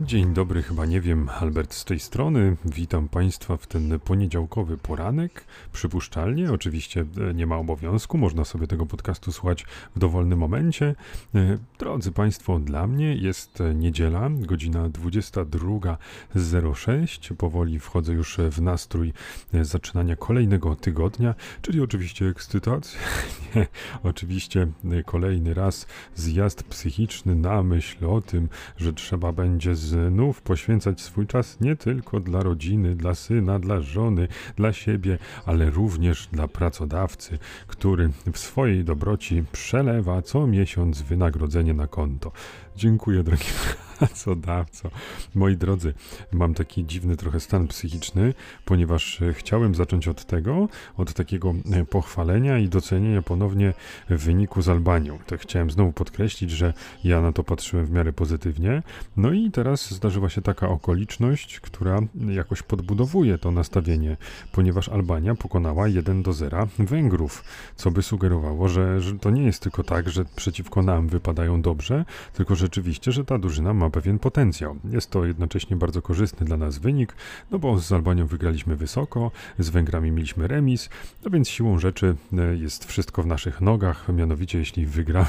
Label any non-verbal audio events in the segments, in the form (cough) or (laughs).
Dzień dobry, chyba nie wiem, Albert z tej strony. Witam Państwa w ten poniedziałkowy poranek. Przypuszczalnie, oczywiście e, nie ma obowiązku, można sobie tego podcastu słuchać w dowolnym momencie. E, drodzy Państwo, dla mnie jest niedziela, godzina 22.06. Powoli wchodzę już w nastrój e, zaczynania kolejnego tygodnia, czyli oczywiście ekscytacja. (laughs) nie, oczywiście kolejny raz zjazd psychiczny na myśl o tym, że trzeba będzie z znów poświęcać swój czas nie tylko dla rodziny, dla syna, dla żony, dla siebie, ale również dla pracodawcy, który w swojej dobroci przelewa co miesiąc wynagrodzenie na konto. Dziękuję, drogi pracodawco. Moi drodzy, mam taki dziwny trochę stan psychiczny, ponieważ e, chciałem zacząć od tego, od takiego e, pochwalenia i docenienia ponownie wyniku z Albanią. To chciałem znowu podkreślić, że ja na to patrzyłem w miarę pozytywnie. No i teraz zdarzyła się taka okoliczność, która jakoś podbudowuje to nastawienie, ponieważ Albania pokonała 1 do 0 Węgrów, co by sugerowało, że, że to nie jest tylko tak, że przeciwko nam wypadają dobrze, tylko rzeczywiście, że ta drużyna ma pewien potencjał. Jest to jednocześnie bardzo korzystny dla nas wynik, no bo z Albanią wygraliśmy wysoko, z Węgrami mieliśmy remis, no więc siłą rzeczy e, jest wszystko w naszych nogach, mianowicie jeśli wygramy,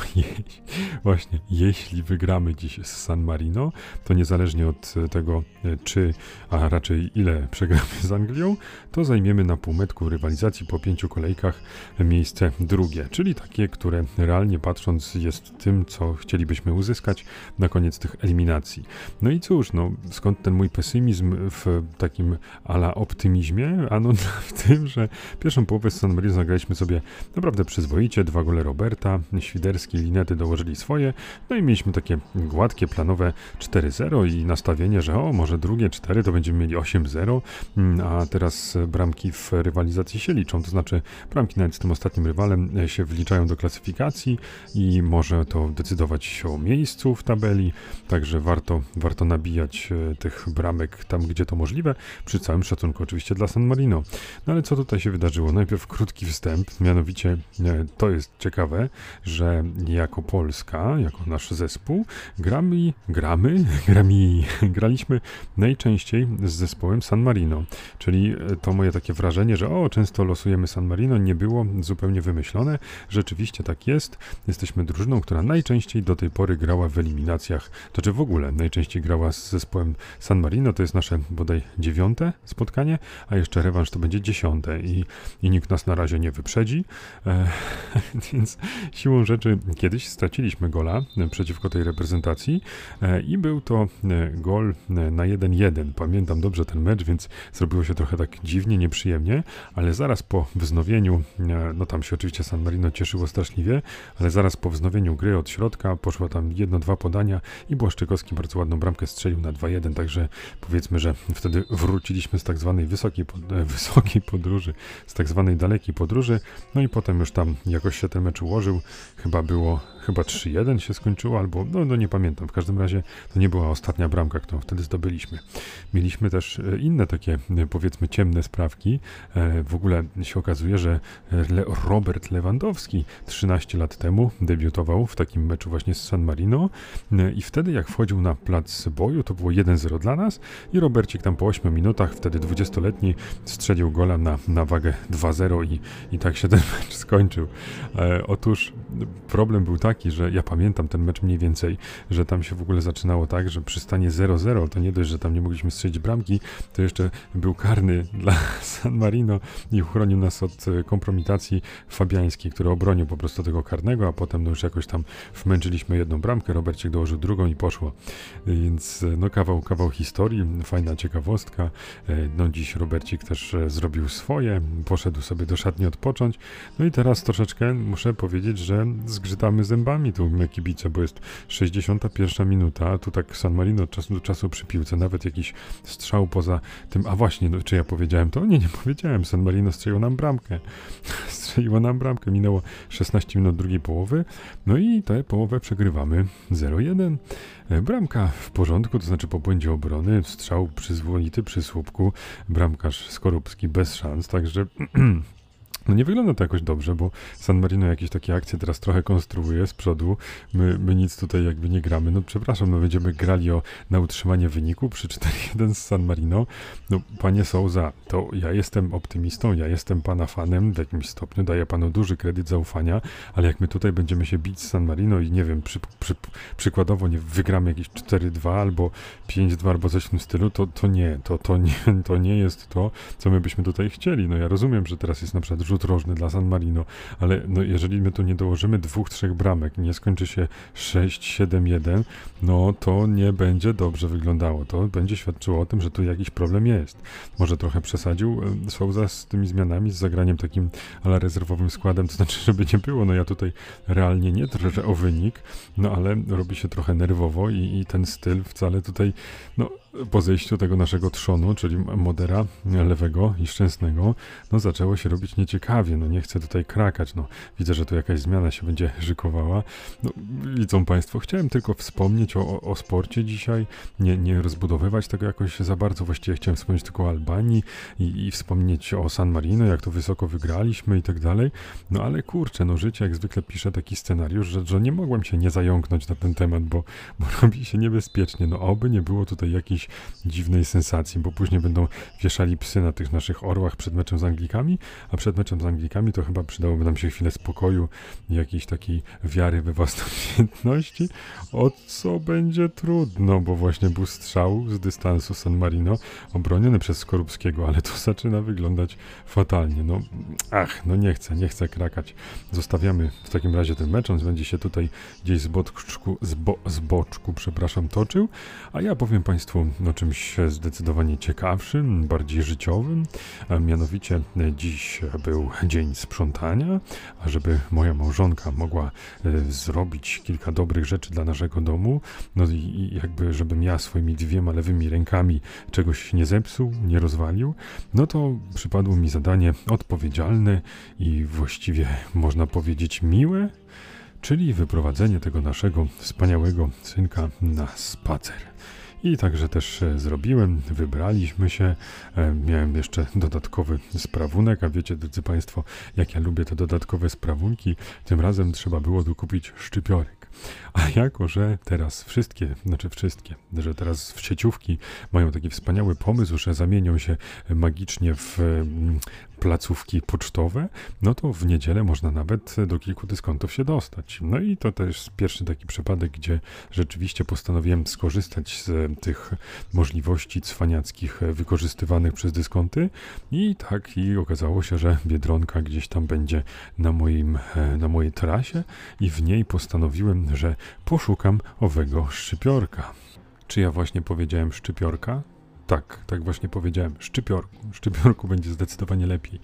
(laughs) właśnie, jeśli wygramy dziś z San Marino, to niezależnie od tego, e, czy, a raczej ile przegramy z Anglią, to zajmiemy na półmetku rywalizacji po pięciu kolejkach miejsce drugie, czyli takie, które realnie patrząc jest tym, co chcielibyśmy uzyskać na koniec tych eliminacji. No i cóż, no skąd ten mój pesymizm w takim ala optymizmie? Ano (laughs) w tym, że pierwszą połowę z San Marino zagraliśmy sobie naprawdę przyzwoicie, dwa gole Roberta, Świderski, Linety dołożyli swoje, no i mieliśmy takie gładkie, planowe 4-0 i nastawienie, że o, może drugie 4 to będziemy mieli 8-0, mm, a teraz bramki w rywalizacji się liczą, to znaczy bramki nawet z tym ostatnim rywalem się wliczają do klasyfikacji i może to decydować o miejscu w tabeli, także warto, warto nabijać e, tych bramek tam, gdzie to możliwe, przy całym szacunku oczywiście dla San Marino. No ale co tutaj się wydarzyło? Najpierw krótki wstęp, mianowicie e, to jest ciekawe, że jako Polska, jako nasz zespół, gramy, gramy, (laughs) grami, graliśmy najczęściej z zespołem San Marino, czyli e, to moje takie wrażenie, że o, często losujemy San Marino, nie było zupełnie wymyślone, rzeczywiście tak jest, jesteśmy drużyną, która najczęściej do tej pory grała w eliminacjach, to czy w ogóle najczęściej grała z zespołem San Marino. To jest nasze bodaj dziewiąte spotkanie, a jeszcze rewanż to będzie dziesiąte i, i nikt nas na razie nie wyprzedzi. E, (laughs) więc siłą rzeczy kiedyś straciliśmy gola przeciwko tej reprezentacji e, i był to e, gol e, na 1-1. Pamiętam dobrze ten mecz, więc zrobiło się trochę tak dziwnie, nieprzyjemnie, ale zaraz po wznowieniu, e, no tam się oczywiście San Marino cieszyło straszliwie, ale zaraz po wznowieniu gry od środka poszło tam jedno, dwa podania i Błaszczykowski bardzo ładną bramkę strzelił na 2-1, także powiedzmy, że wtedy wróciliśmy z tak zwanej wysokiej, e, (laughs) wysokiej podróży, z tak zwanej dalekiej podróży, no i potem już tam jakoś się ten mecz ułożył, chyba było, chyba 3-1 się skończyło, albo, no, no nie pamiętam, w każdym razie to nie była ostatnia bramka, którą wtedy zdobyliśmy. Mieliśmy też e, inne takie, e, powiedzmy, ciemne sprawki, w ogóle się okazuje, że Robert Lewandowski 13 lat temu debiutował w takim meczu właśnie z San Marino i wtedy jak wchodził na plac boju, to było 1-0 dla nas i Robercik tam po 8 minutach, wtedy 20-letni, strzelił gola na, na wagę 2-0 i, i tak się ten mecz skończył. E, otóż problem był taki, że ja pamiętam ten mecz mniej więcej, że tam się w ogóle zaczynało tak, że przy stanie 0-0 to nie dość, że tam nie mogliśmy strzelić bramki, to jeszcze był karny (laughs) dla San Marino i uchronił nas od e, kompromitacji Fabiańskiej, który obronił po prostu tego karnego, a potem no już jakoś tam wmęczyliśmy jedną bramkę, Robercik dołożył drugą i poszło. Więc no kawał, kawał historii, fajna ciekawostka. E, no dziś Robercik też e, zrobił swoje, poszedł sobie do szatni odpocząć. No i teraz troszeczkę muszę powiedzieć, że zgrzytamy zębami tu kibice, bo jest 61 minuta, tu tak San Marino od czasu do czasu przy piłce, nawet jakiś strzał poza tym, a właśnie, no, czy ja powiedziałem to? Nie, nie powiedziałem, San Marino strzelił nam bramkę. (laughs) Strzeliło nam bramkę, minęło 16 minut drugiej połowy, no i tę połowę przegrywamy 0-1. E, bramka w porządku, to znaczy po błędzie obrony, strzał przyzwoity przy słupku, bramkarz Skorupski bez szans, także (clears throat) No nie wygląda to jakoś dobrze, bo San Marino jakieś takie akcje teraz trochę konstruuje z przodu. My, my nic tutaj jakby nie gramy. No przepraszam, no będziemy grali o, na utrzymanie wyniku przy 4-1 z San Marino. No panie Souza, to ja jestem optymistą, ja jestem pana fanem w jakimś stopniu, daję panu duży kredyt zaufania, ale jak my tutaj będziemy się bić z San Marino i nie wiem, przy, przy, przykładowo nie wygramy jakieś 4-2 albo 5-2 albo coś w tym stylu, to, to nie, to, to nie, to nie jest to, co my byśmy tutaj chcieli. No ja rozumiem, że teraz jest na przykład rzut rożny dla San Marino, ale no jeżeli my tu nie dołożymy dwóch, trzech bramek i nie skończy się 6-7-1, no to nie będzie dobrze wyglądało. To będzie świadczyło o tym, że tu jakiś problem jest. Może trochę przesadził e, Souza z tymi zmianami, z zagraniem takim ale rezerwowym składem, to znaczy, żeby nie było, no ja tutaj realnie nie drżę o wynik, no ale robi się trochę nerwowo i, i ten styl wcale tutaj, no po zejściu tego naszego trzonu, czyli modera lewego i szczęsnego, no zaczęło się robić nieciekawie, no nie chcę tutaj krakać, no. Widzę, że tu jakaś zmiana się będzie żykowała. No, widzą Państwo, chciałem tylko wspomnieć o, o, sporcie dzisiaj, nie, nie rozbudowywać tego jakoś za bardzo, właściwie chciałem wspomnieć tylko o Albanii i, i wspomnieć o San Marino, jak to wysoko wygraliśmy i tak dalej, no ale kurczę, no życie jak zwykle pisze taki scenariusz, że, że nie mogłem się nie zająknąć na ten temat, bo, bo (laughs) robi się niebezpiecznie, no oby nie było tutaj jakiejś dziwnej sensacji, bo później będą wieszali psy na tych naszych orłach przed meczem z Anglikami, a przed meczem z Anglikami to chyba przydałoby nam się chwilę spokoju jakiejś takiej wiary we własne (laughs) umiejętności, o co będzie trudno, bo właśnie był strzał z dystansu San Marino obroniony przez Skorupskiego, ale to zaczyna wyglądać fatalnie. No, ach, no nie chcę, nie chcę krakać. Zostawiamy w takim razie ten mecz, on będzie się tutaj gdzieś z boczku, z, bo, z boczku, przepraszam, toczył, a ja powiem Państwu o czymś zdecydowanie ciekawszym, bardziej życiowym. Mianowicie dziś był dzień sprzątania, a żeby moja małżonka mogła e, zrobić kilka dobrych rzeczy dla naszego domu, no i jakby żebym ja swoimi dwiema lewymi rękami czegoś nie zepsuł, nie rozwalił, no to przypadło mi zadanie odpowiedzialne i właściwie można powiedzieć miłe, czyli wyprowadzenie tego naszego wspaniałego synka na spacer. I także też e, zrobiłem, wybraliśmy się. E, miałem jeszcze dodatkowy sprawunek, a wiecie, drodzy Państwo, jak ja lubię te dodatkowe sprawunki, tym razem trzeba było dokupić szczypiorek. A jako, że teraz wszystkie, znaczy wszystkie, że teraz w sieciówki mają taki wspaniały pomysł, że zamienią się magicznie w mm, placówki pocztowe, no to w niedzielę można nawet do kilku dyskontów się dostać. No i to też pierwszy taki przypadek, gdzie rzeczywiście postanowiłem skorzystać z tych możliwości cwaniackich wykorzystywanych przez dyskonty i tak i okazało się, że Biedronka gdzieś tam będzie na, moim, na mojej trasie i w niej postanowiłem, że poszukam owego szczypiorka. Czy ja właśnie powiedziałem szczypiorka? Tak, tak właśnie powiedziałem. Szczypiorku. Szczypiorku będzie zdecydowanie lepiej.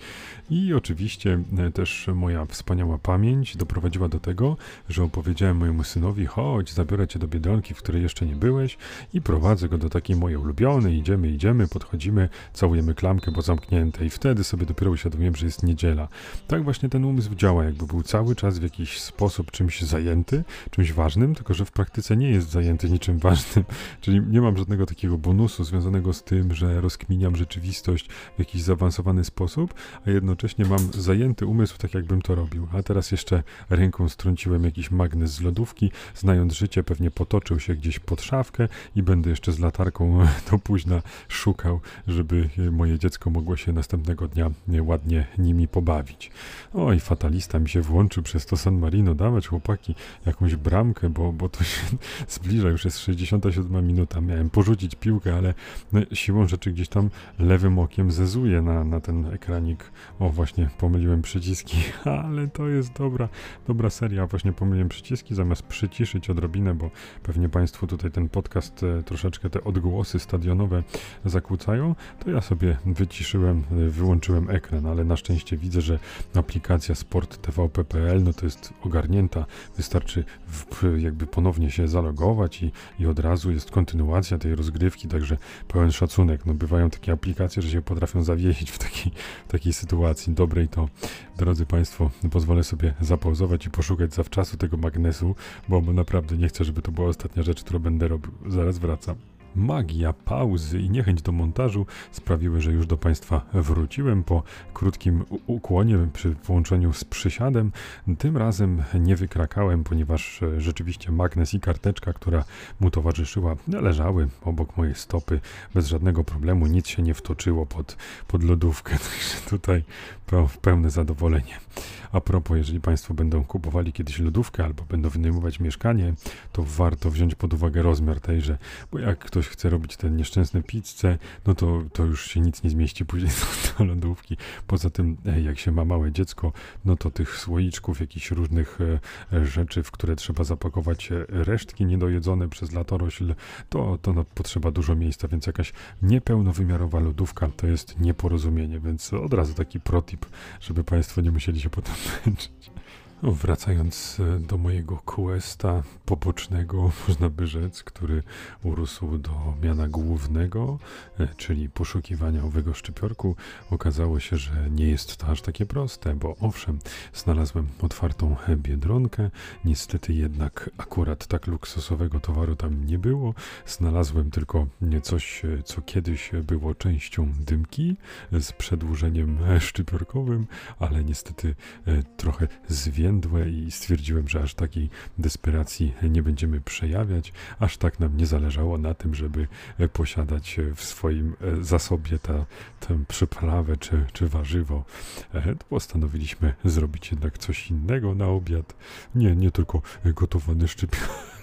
I oczywiście e, też moja wspaniała pamięć doprowadziła do tego, że opowiedziałem mojemu synowi, chodź, zabiorę cię do Biedronki, w której jeszcze nie byłeś i prowadzę go do takiej mojej ulubionej. Idziemy, idziemy, podchodzimy, całujemy klamkę, bo zamknięte i wtedy sobie dopiero uświadomiłem, że jest niedziela. Tak właśnie ten umysł działa, jakby był cały czas w jakiś sposób czymś zajęty, czymś ważnym, tylko że w praktyce nie jest zajęty niczym ważnym. (laughs) Czyli nie mam żadnego takiego bonusu związanego z tym, że rozkminiam rzeczywistość w jakiś zaawansowany sposób, a jednocześnie mam zajęty umysł, tak jakbym to robił. A teraz jeszcze ręką strąciłem jakiś magnes z lodówki, znając życie, pewnie potoczył się gdzieś pod szafkę i będę jeszcze z latarką (laughs) do późna szukał, żeby moje dziecko mogło się następnego dnia ładnie nimi pobawić. Oj, fatalista mi się włączył przez to San Marino, dawać chłopaki jakąś bramkę, bo, bo to się (laughs) zbliża, już jest 67 minuta. Miałem porzucić piłkę, ale no, siłą rzeczy gdzieś tam lewym okiem zezuje na, na ten ekranik. O, właśnie pomyliłem przyciski, (laughs) ale to jest dobra, dobra seria. Właśnie pomyliłem przyciski, zamiast przyciszyć odrobinę, bo pewnie Państwu tutaj ten podcast e, troszeczkę te odgłosy stadionowe zakłócają, to ja sobie wyciszyłem, e, wyłączyłem ekran, ale na szczęście widzę, że aplikacja Sport TVP.pl no to jest ogarnięta. Wystarczy w, jakby ponownie się zalogować i, i od razu jest kontynuacja tej rozgrywki, także pełen szacunek. No, bywają takie aplikacje, że się potrafią zawiesić w takiej, takiej sytuacji dobrej. To, drodzy Państwo, pozwolę sobie zapauzować i poszukać zawczasu tego magnesu, bo naprawdę nie chcę, żeby to była ostatnia rzecz, którą będę robił. Zaraz wracam. Magia pauzy i niechęć do montażu sprawiły, że już do Państwa wróciłem po krótkim ukłonie przy włączeniu z przysiadem. Tym razem nie wykrakałem, ponieważ e, rzeczywiście magnes i karteczka, która mu towarzyszyła, leżały obok mojej stopy bez żadnego problemu. Nic się nie wtoczyło pod, pod lodówkę, (laughs) także tutaj pełne zadowolenie. A propos, jeżeli Państwo będą kupowali kiedyś lodówkę albo będą wynajmować mieszkanie, to warto wziąć pod uwagę rozmiar tejże, bo jak ktoś chce robić te nieszczęsne pizze, no to, to już się nic nie zmieści później (laughs) do, do lodówki. Poza tym, jak się ma małe dziecko, no to tych słoiczków, jakichś różnych e, rzeczy, w które trzeba zapakować e, resztki niedojedzone przez latorośl, to, to no, potrzeba dużo miejsca, więc jakaś niepełnowymiarowa lodówka to jest nieporozumienie, więc od razu taki protip, żeby Państwo nie musieli się potem męczyć. Wracając e, do mojego questa pobocznego, (laughs) można by rzec, który urósł do miana głównego, e, czyli poszukiwania owego szczypiorku, okazało się, że nie jest to aż takie proste, bo owszem, znalazłem otwartą biedronkę, niestety jednak akurat tak luksusowego towaru tam nie było. Znalazłem tylko coś, e, co kiedyś było częścią dymki z przedłużeniem szczypiorkowym, ale niestety trochę i stwierdziłem, że aż takiej desperacji nie będziemy przejawiać, aż tak nam nie zależało na tym, żeby e, posiadać e, w swoim e, zasobie tę przyprawę czy, czy warzywo. Postanowiliśmy zrobić jednak coś innego na obiad. Nie, nie tylko gotowany szczypiorek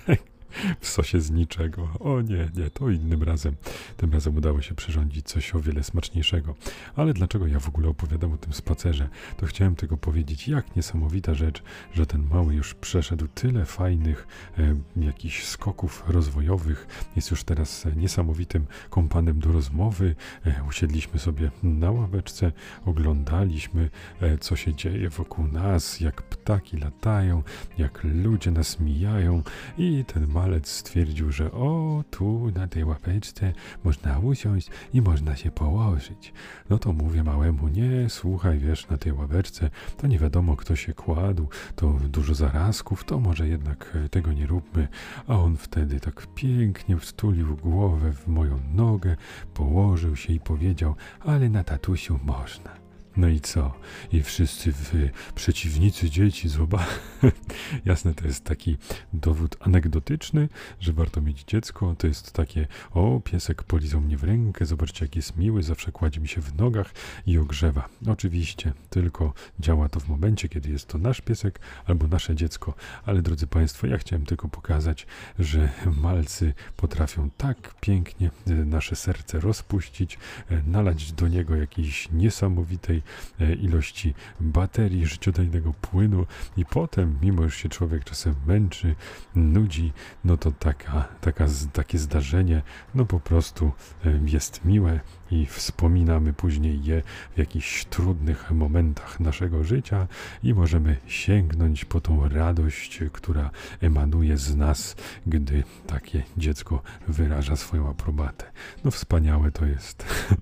w sosie z niczego. O nie, nie, to innym razem. Tym razem udało się przyrządzić coś o wiele smaczniejszego. Ale dlaczego ja w ogóle opowiadam o tym spacerze? To chciałem tylko powiedzieć, jak niesamowita rzecz, że ten mały już przeszedł tyle fajnych e, jakichś skoków rozwojowych. Jest już teraz niesamowitym kompanem do rozmowy. E, usiedliśmy sobie na ławeczce, oglądaliśmy, e, co się dzieje wokół nas, jak ptaki latają, jak ludzie nas mijają i ten mały malec stwierdził, że o, tu na tej łapeczce można usiąść i można się położyć. No to mówię małemu, nie, słuchaj, wiesz, na tej ławeczce to nie wiadomo kto się kładł, to dużo zarazków, to może jednak e, tego nie róbmy. A on wtedy tak pięknie wstulił głowę w moją nogę, położył się i powiedział, ale na tatusiu można. No i co? I wszyscy wy, przeciwnicy dzieci, zobacz. (laughs) Jasne, to jest taki dowód anegdotyczny, że warto mieć dziecko. To jest takie, o, piesek polizał mnie w rękę, zobaczcie, jak jest miły, zawsze kładzie mi się w nogach i ogrzewa. Oczywiście, tylko działa to w momencie, kiedy jest to nasz piesek albo nasze dziecko. Ale drodzy Państwo, ja chciałem tylko pokazać, że malcy potrafią tak pięknie e, nasze serce rozpuścić, e, nalać do niego jakiejś niesamowitej E, ilości baterii, życiodajnego płynu i potem, mimo że się człowiek czasem męczy, nudzi, no to taka, taka, takie zdarzenie no po prostu e, jest miłe i wspominamy później je w jakichś trudnych momentach naszego życia i możemy sięgnąć po tą radość, która emanuje z nas, gdy takie dziecko wyraża swoją aprobatę. No wspaniałe to jest. (laughs)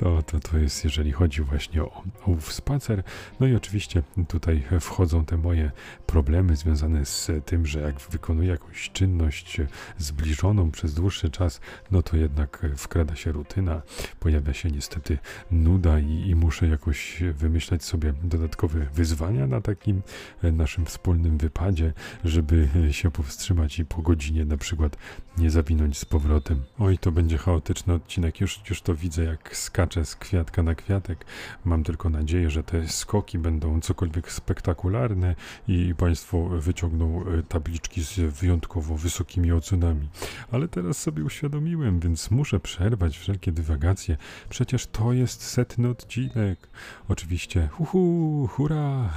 To, to, to jest, jeżeli chodzi właśnie o, o spacer. No i oczywiście tutaj wchodzą te moje problemy związane z tym, że jak wykonuję jakąś czynność zbliżoną przez dłuższy czas, no to jednak wkrada się rutyna, pojawia się niestety nuda i, i muszę jakoś wymyślać sobie dodatkowe wyzwania na takim naszym wspólnym wypadzie, żeby się powstrzymać i po godzinie na przykład nie zawinąć z powrotem. Oj, to będzie chaotyczny odcinek, już, już to widzę jak skacze skacze z kwiatka na kwiatek. Mam tylko nadzieję, że te skoki będą cokolwiek spektakularne i Państwo wyciągną e, tabliczki z wyjątkowo wysokimi ocenami. Ale teraz sobie uświadomiłem, więc muszę przerwać wszelkie dywagacje. Przecież to jest setny odcinek. Oczywiście, uhu, hurra,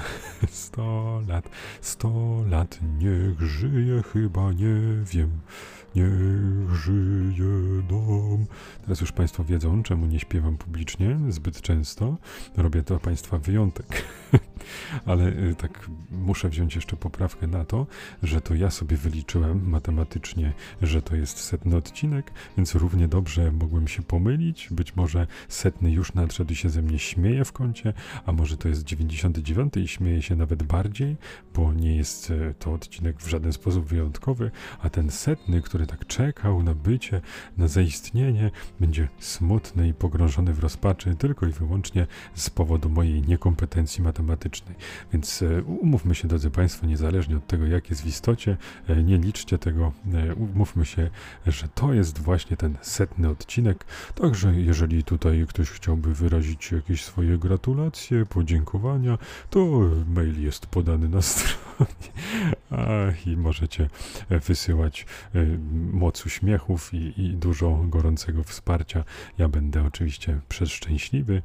sto lat, sto lat, niech żyje, chyba nie wiem. Niech żyje dom. Teraz już Państwo wiedzą, czemu nie śpiewam publicznie zbyt często. Robię to Państwa wyjątek. (laughs) Ale y, tak muszę wziąć jeszcze poprawkę na to, że to ja sobie wyliczyłem matematycznie, że to jest setny odcinek, więc równie dobrze mogłem się pomylić. Być może setny już nadszedł i się ze mnie śmieje w kącie, a może to jest 99 i śmieje się nawet bardziej, bo nie jest y, to odcinek w żaden sposób wyjątkowy, a ten setny, który tak czekał na bycie, na zaistnienie, będzie smutny i pogrążony w rozpaczy tylko i wyłącznie z powodu mojej niekompetencji matematycznej. Więc e, umówmy się, drodzy Państwo, niezależnie od tego, jak jest w istocie, e, nie liczcie tego, e, umówmy się, że to jest właśnie ten setny odcinek. Także jeżeli tutaj ktoś chciałby wyrazić jakieś swoje gratulacje, podziękowania, to mail jest podany na (laughs) stronie. Ach, I możecie wysyłać moc uśmiechów i, i dużo gorącego wsparcia. Ja będę oczywiście przeszczęśliwy.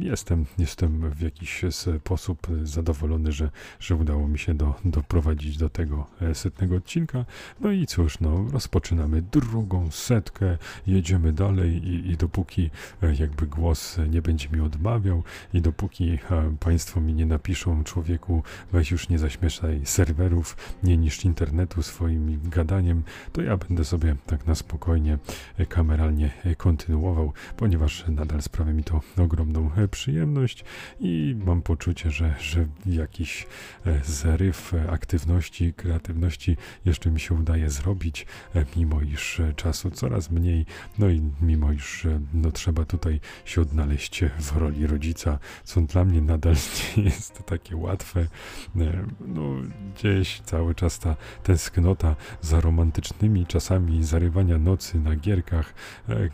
Jestem, jestem w jakiś sposób zadowolony, że, że udało mi się do, doprowadzić do tego e, setnego odcinka. No i cóż, no, rozpoczynamy drugą setkę, jedziemy dalej i, i dopóki e, jakby głos nie będzie mi odmawiał i dopóki e, Państwo mi nie napiszą, człowieku, weź już nie zaśmieszaj serwerów, nie niszcz internetu swoim gadaniem, to ja będę sobie tak na spokojnie, kameralnie kontynuował, ponieważ nadal sprawia mi to ogromną przyjemność i mam poczucie, że, że jakiś e, zaryw aktywności, kreatywności jeszcze mi się udaje zrobić, e, mimo iż e, czasu coraz mniej, no i mimo iż no, trzeba tutaj się odnaleźć w roli rodzica, co dla mnie nadal (laughs) nie jest takie łatwe. No, gdzieś cały czas ta tęsknota za romantycznymi czasami zarywania nocy na gierkach,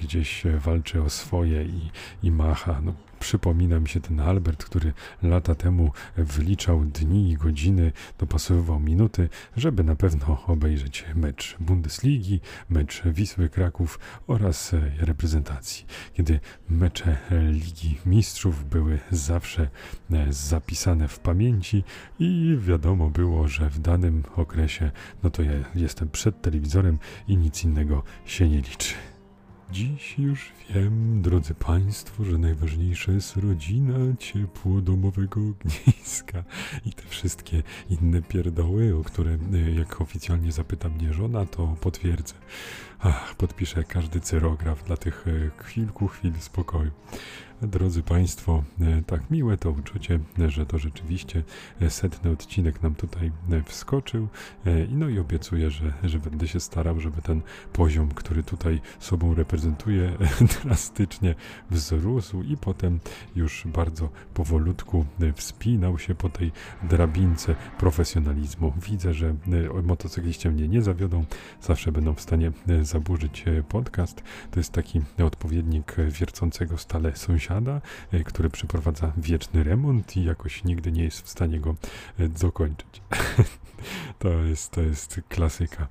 gdzieś walczy o swoje i, i macha. No, Przypomina mi się ten Albert, który lata temu wyliczał dni i godziny, dopasowywał minuty, żeby na pewno obejrzeć mecz Bundesligi, mecz Wisły Kraków oraz reprezentacji. Kiedy mecze Ligi Mistrzów były zawsze e, zapisane w pamięci i wiadomo było, że w danym okresie, no to ja jestem przed telewizorem i nic innego się nie liczy. Dziś już wiem, drodzy Państwo, że najważniejsza jest rodzina, ciepło domowego ogniska i te wszystkie inne pierdoły, o które e, jak oficjalnie zapyta mnie żona, to potwierdzę. Ach, podpiszę każdy cyrograf dla tych e, kilku chwil spokoju. Drodzy Państwo, e, tak miłe to uczucie, że to rzeczywiście setny odcinek nam tutaj wskoczył. No i obiecuję, że, że będę się starał, żeby ten poziom, który tutaj sobą reprezentuję, (laughs) drastycznie wzrósł i potem już bardzo powolutku wspinał się po tej drabince profesjonalizmu. Widzę, że motocykliści mnie nie zawiodą, zawsze będą w stanie zaburzyć podcast. To jest taki odpowiednik wiercącego stale sąsiada, e, który przeprowadza wieczny remont i jakoś nigdy nie jest w stanie go e, dokończyć. (laughs) To jest, to jest klasyka.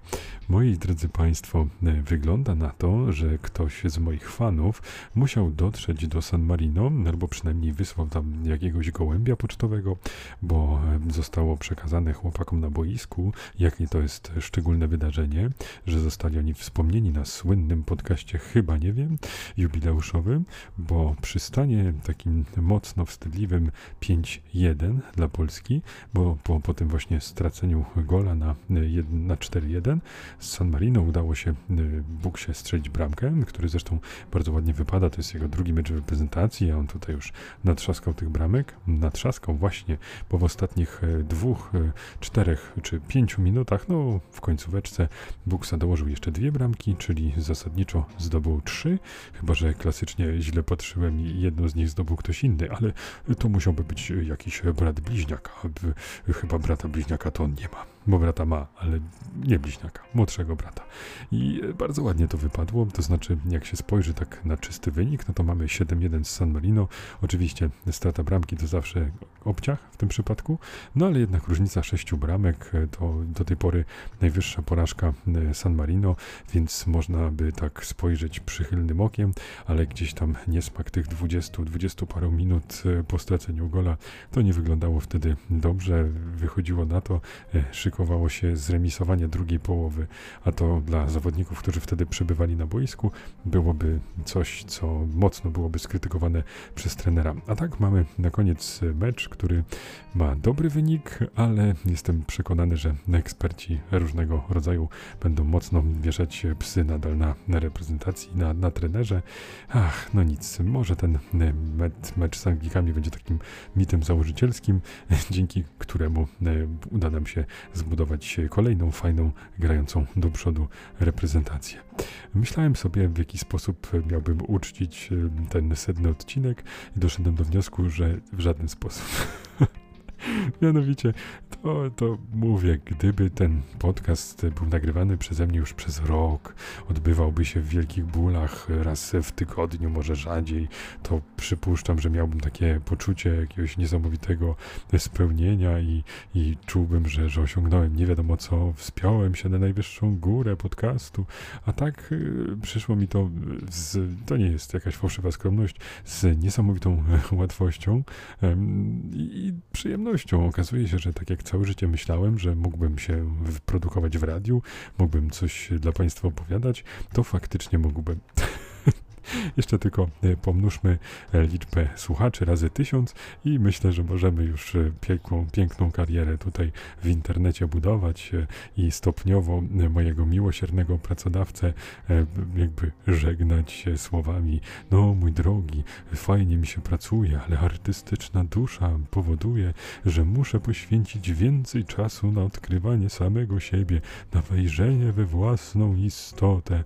Moi drodzy Państwo, e, wygląda na to, że ktoś z moich fanów musiał dotrzeć do San Marino, albo przynajmniej wysłał tam jakiegoś gołębia pocztowego, bo zostało przekazane chłopakom na boisku, jakie to jest szczególne wydarzenie, że zostali oni wspomnieni na słynnym podcaście, chyba nie wiem, jubileuszowym, bo przystanie takim mocno wstydliwym 5-1 dla Polski, bo po, po tym właśnie straceniu gola na, na 4-1 z San Marino udało się Buksie strzelić bramkę, który zresztą bardzo ładnie wypada, to jest jego drugi mecz w reprezentacji, a on tutaj już natrzaskał tych bramek, natrzaskał właśnie, bo w ostatnich e, dwóch, e, czterech czy pięciu minutach, no w końcóweczce Buksa dołożył jeszcze dwie bramki, czyli zasadniczo zdobył trzy, chyba że klasycznie źle patrzyłem i jedną z nich zdobył ktoś inny, ale to musiałby być jakiś brat bliźniaka, chyba brata bliźniaka to on nie ma bo brata ma, ale nie bliźniaka, młodszego brata. I bardzo ładnie to wypadło, to znaczy jak się spojrzy tak na czysty wynik, no to mamy 7-1 z San Marino. Oczywiście strata bramki to zawsze obciach w tym przypadku, no ale jednak różnica sześciu bramek to do tej pory najwyższa porażka e, San Marino, więc można by tak spojrzeć przychylnym okiem, ale gdzieś tam niesmak tych 20-20 paru minut e, po straceniu gola, to nie wyglądało wtedy dobrze. Wychodziło na to, e, szyk szykowało się zremisowanie drugiej połowy, a to dla zawodników, którzy wtedy przebywali na boisku, byłoby coś, co mocno byłoby skrytykowane przez trenera. A tak mamy na koniec mecz, który ma dobry wynik, ale jestem przekonany, że eksperci różnego rodzaju będą mocno wieszać psy nadal na, na reprezentacji, na, na trenerze. Ach, no nic, może ten mecz, mecz z Anglikami będzie takim mitem założycielskim, (laughs) dzięki któremu e, uda nam się zbudować kolejną, fajną, grającą do przodu reprezentację. Myślałem sobie, w jaki sposób miałbym uczcić ten setny odcinek i doszedłem do wniosku, że w żaden sposób. (laughs) (laughs) Mianowicie, to, to mówię, gdyby ten podcast był nagrywany przeze mnie już przez rok, odbywałby się w wielkich bólach raz w tygodniu, może rzadziej, to przypuszczam, że miałbym takie poczucie jakiegoś niesamowitego spełnienia i, i czułbym, że, że osiągnąłem nie wiadomo co, wspiąłem się na najwyższą górę podcastu, a tak y, przyszło mi to, z, to nie jest jakaś fałszywa skromność, z niesamowitą (laughs) łatwością y, i przyjemnością Okazuje się, że tak jak całe życie myślałem, że mógłbym się wyprodukować w radiu, mógłbym coś dla Państwa opowiadać, to faktycznie mógłbym. (laughs) Jeszcze tylko e, pomnóżmy e, liczbę słuchaczy razy tysiąc i myślę, że możemy już e, piękną, piękną karierę tutaj w internecie budować i stopniowo mojego miłosiernego pracodawcę jakby żegnać słowami no mój drogi, fajnie mi się pracuje, ale artystyczna dusza powoduje, że muszę poświęcić więcej czasu na odkrywanie samego siebie, na wejrzenie we własną istotę.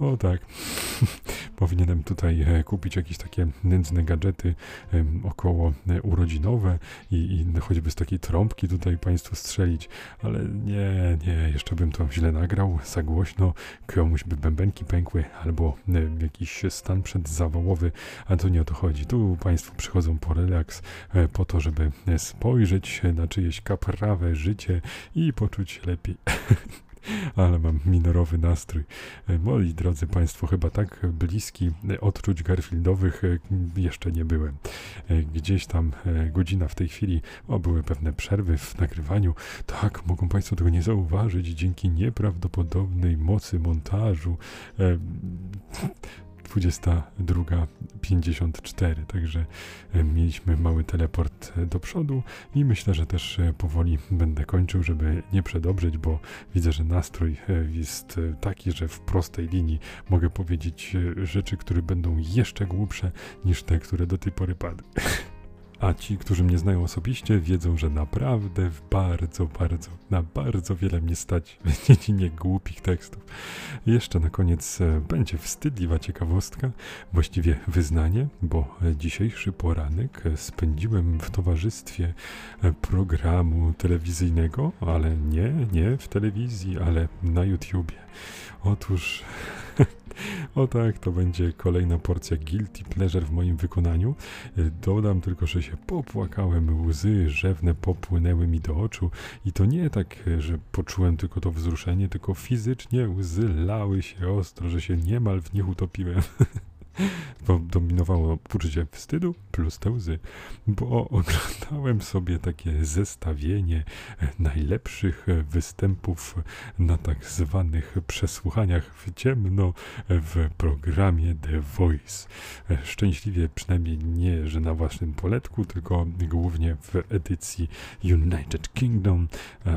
O tak, (laughs) powinienem tutaj e, kupić jakieś takie nędzne gadżety około e, urodzinowe i, i choćby z takiej trąbki tutaj Państwu strzelić, ale nie, nie, jeszcze bym to źle nagrał, za głośno, komuś by bębenki pękły albo jakiś stan przedzawałowy, a to nie o to chodzi. Tu Państwo przychodzą po relaks, e, po to, żeby spojrzeć na czyjeś kaprawe życie i poczuć się lepiej. (laughs) ale mam minorowy nastrój. E, moi drodzy Państwo, chyba tak bliski odczuć Garfieldowych e, jeszcze nie byłem. E, gdzieś tam godzina w tej chwili, o, były pewne przerwy w nagrywaniu. Tak, mogą Państwo tego nie zauważyć dzięki nieprawdopodobnej mocy montażu. 22.54, także e, mieliśmy mały teleport e, do przodu i myślę, że też e, powoli będę kończył, żeby nie przedobrzyć, bo widzę, że nastrój jest taki, że w prostej linii mogę powiedzieć rzeczy, które będą jeszcze głupsze niż te, które do tej pory padły. (laughs) A ci, którzy mnie znają osobiście, wiedzą, że naprawdę bardzo, bardzo, na bardzo wiele mnie stać w dziedzinie głupich tekstów. Jeszcze na koniec e, będzie wstydliwa ciekawostka, właściwie wyznanie, bo dzisiejszy poranek spędziłem w towarzystwie e, programu telewizyjnego, ale nie, nie w telewizji, ale na YouTubie. Otóż (laughs) O tak, to będzie kolejna porcja guilty pleasure w moim wykonaniu. E, dodam tylko, że się popłakałem, łzy rzewne popłynęły mi do oczu i to nie tak, e, że poczułem tylko to wzruszenie, tylko fizycznie łzy lały się ostro, że się niemal w nich utopiłem. (laughs) dominowało poczucie wstydu plus te łzy, bo oglądałem sobie takie zestawienie najlepszych występów na tak zwanych przesłuchaniach w ciemno w programie The Voice. Szczęśliwie przynajmniej nie, że na własnym poletku, tylko głównie w edycji United Kingdom,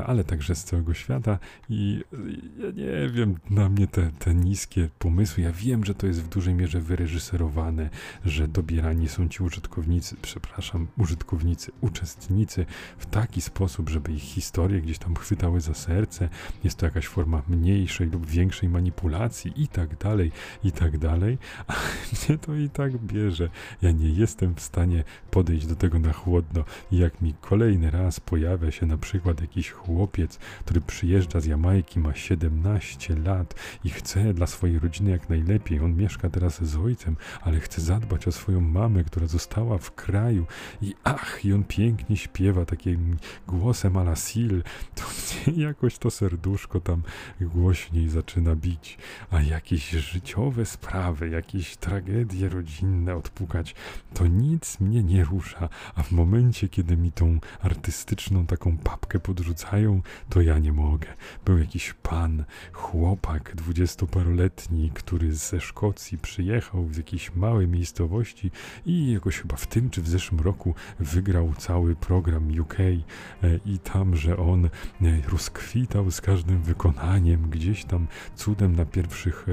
ale także z całego świata i ja nie wiem, na mnie te, te niskie pomysły, ja wiem, że to jest w dużej mierze że dobierani są ci użytkownicy, przepraszam, użytkownicy, uczestnicy w taki sposób, żeby ich historie gdzieś tam chwytały za serce. Jest to jakaś forma mniejszej lub większej manipulacji i tak dalej, i tak dalej. A (laughs) mnie to i tak bierze. Ja nie jestem w stanie podejść do tego na chłodno. I jak mi kolejny raz pojawia się na przykład jakiś chłopiec, który przyjeżdża z Jamajki, ma 17 lat i chce dla swojej rodziny jak najlepiej. On mieszka teraz z ojcem artystą, ale chce zadbać o swoją mamę, która została w kraju. I ach, i on pięknie śpiewa takim głosem ala Sil, to mnie (laughs) jakoś to serduszko tam głośniej zaczyna bić, a jakieś życiowe sprawy, jakieś tragedie rodzinne odpukać, to nic mnie nie rusza, a w momencie, kiedy mi tą artystyczną taką papkę podrzucają, to ja nie mogę. Był jakiś pan, chłopak dwudziestoparoletni, który ze Szkocji przyjechał z jakiejś małej miejscowości i jakoś chyba w tym czy w zeszłym roku wygrał cały program UK e, i tam, że on e, rozkwitał z każdym wykonaniem, gdzieś tam cudem na pierwszych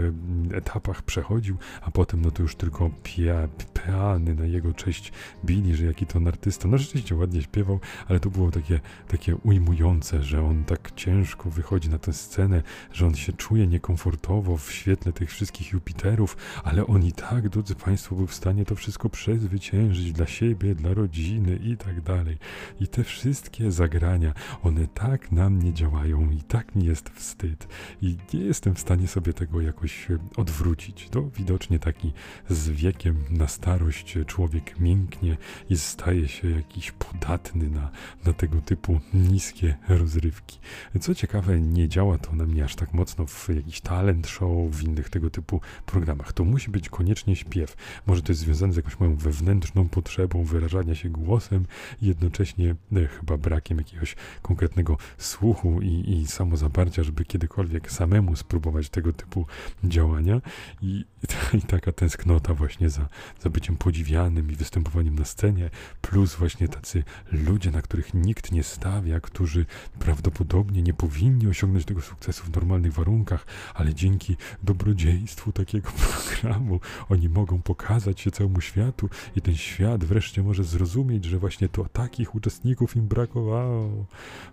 e, etapach przechodził, a potem no to już tylko pia, peany na jego cześć bili, że jaki to on artysta. No rzeczywiście ładnie śpiewał, ale to było takie, takie ujmujące, że on tak ciężko wychodzi na tę scenę, że on się czuje niekomfortowo w świetle tych wszystkich Jupiterów, ale on i tak, drodzy Państwo, był w stanie to wszystko przezwyciężyć dla siebie, dla rodziny i tak dalej. I te wszystkie zagrania, one tak na mnie działają i tak mi jest wstyd. I nie jestem w stanie sobie tego jakoś odwrócić. To widocznie taki z wiekiem na starość człowiek mięknie i staje się jakiś podatny na, na tego typu niskie rozrywki. Co ciekawe, nie działa to na mnie aż tak mocno w jakiś talent show, w innych tego typu programach. To musi być koniecznie śpiew. Może to jest związane z jakąś moją wewnętrzną potrzebą wyrażania się głosem jednocześnie e, chyba brakiem jakiegoś konkretnego słuchu i, i samozaparcia, żeby kiedykolwiek samemu spróbować tego typu działania. I, (laughs) i taka tęsknota właśnie za, za byciem podziwianym i występowaniem na scenie, plus właśnie tacy ludzie, na których nikt nie stawia, którzy prawdopodobnie nie powinni osiągnąć tego sukcesu w normalnych warunkach, ale dzięki dobrodziejstwu takiego (laughs) programu oni mogą pokazać się całemu światu i ten świat wreszcie może zrozumieć, że właśnie to takich uczestników im brakowało.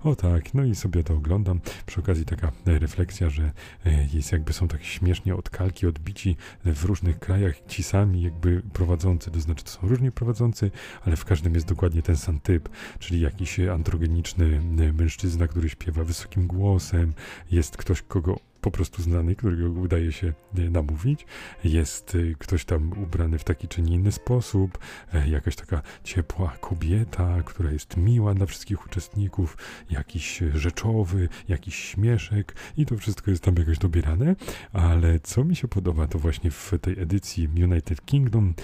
O tak, no i sobie to oglądam. Przy okazji taka refleksja, że e, jest jakby są tak śmiesznie odkalki, odbici w różnych krajach ci sami jakby prowadzący, to znaczy to są różni prowadzący, ale w każdym jest dokładnie ten sam typ, czyli jakiś androgeniczny mężczyzna, który śpiewa wysokim głosem, jest ktoś, kogo po prostu znany, którego udaje się e, namówić. Jest e, ktoś tam ubrany w taki czy inny sposób, e, jakaś taka ciepła kobieta, która jest miła dla wszystkich uczestników, jakiś rzeczowy, jakiś śmieszek. I to wszystko jest tam jakoś dobierane, ale co mi się podoba, to właśnie w tej edycji United Kingdom,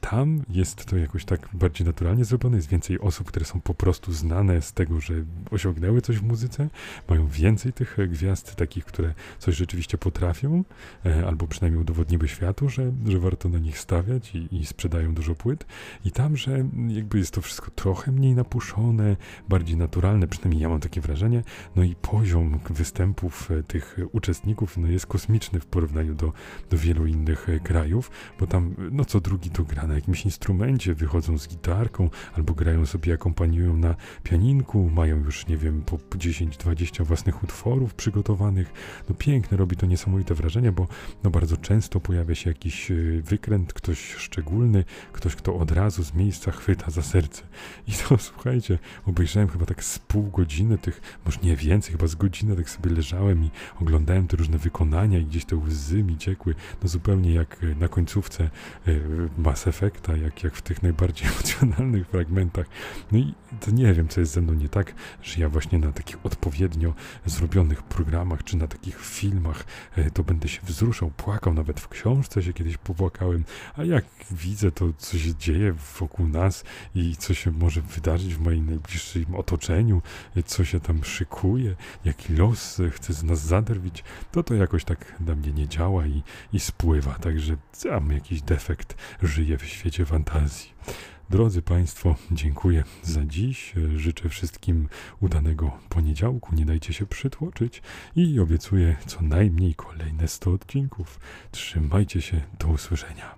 tam jest to jakoś tak bardziej naturalnie zrobione, jest więcej osób, które są po prostu znane z tego, że osiągnęły coś w muzyce, mają więcej tych gwiazd, takich, które coś rzeczywiście potrafią, e, albo przynajmniej udowodniły światu, że, że warto na nich stawiać i, i sprzedają dużo płyt. I tam, że jakby jest to wszystko trochę mniej napuszone, bardziej naturalne, przynajmniej ja mam takie wrażenie. No i poziom występów e, tych uczestników no jest kosmiczny w porównaniu do, do wielu innych e, krajów, bo tam no co drugi to gra na jakimś instrumencie, wychodzą z gitarką, albo grają sobie, akompaniują na pianinku, mają już, nie wiem, po 10-20 własnych utworów przygotowanych. No piękne, robi to niesamowite wrażenie, bo no bardzo często pojawia się jakiś y, wykręt, ktoś szczególny, ktoś, kto od razu z miejsca chwyta za serce. I to (laughs) słuchajcie, obejrzałem chyba tak z pół godziny tych, może nie więcej, chyba z godziny tak sobie leżałem i oglądałem te różne wykonania i gdzieś te łzy mi ciekły, no zupełnie jak y, na końcówce y, Mass Effecta, jak, jak w tych najbardziej (laughs) emocjonalnych fragmentach. No i to nie wiem, co jest ze mną nie tak, że ja właśnie na takich odpowiednio zrobionych programach, czy na takich filmach, e, to będę się wzruszał, płakał, nawet w książce się kiedyś popłakałem, a jak widzę to, co się dzieje wokół nas i co się może wydarzyć w moim najbliższym otoczeniu, e, co się tam szykuje, jaki los chce z nas zaderwić, to to jakoś tak na mnie nie działa i, i spływa, także mam jakiś defekt, żyję w świecie fantazji. Drodzy Państwo, dziękuję za dziś. Życzę wszystkim udanego poniedziałku. Nie dajcie się przytłoczyć i obiecuję co najmniej kolejne 100 odcinków. Trzymajcie się, do usłyszenia.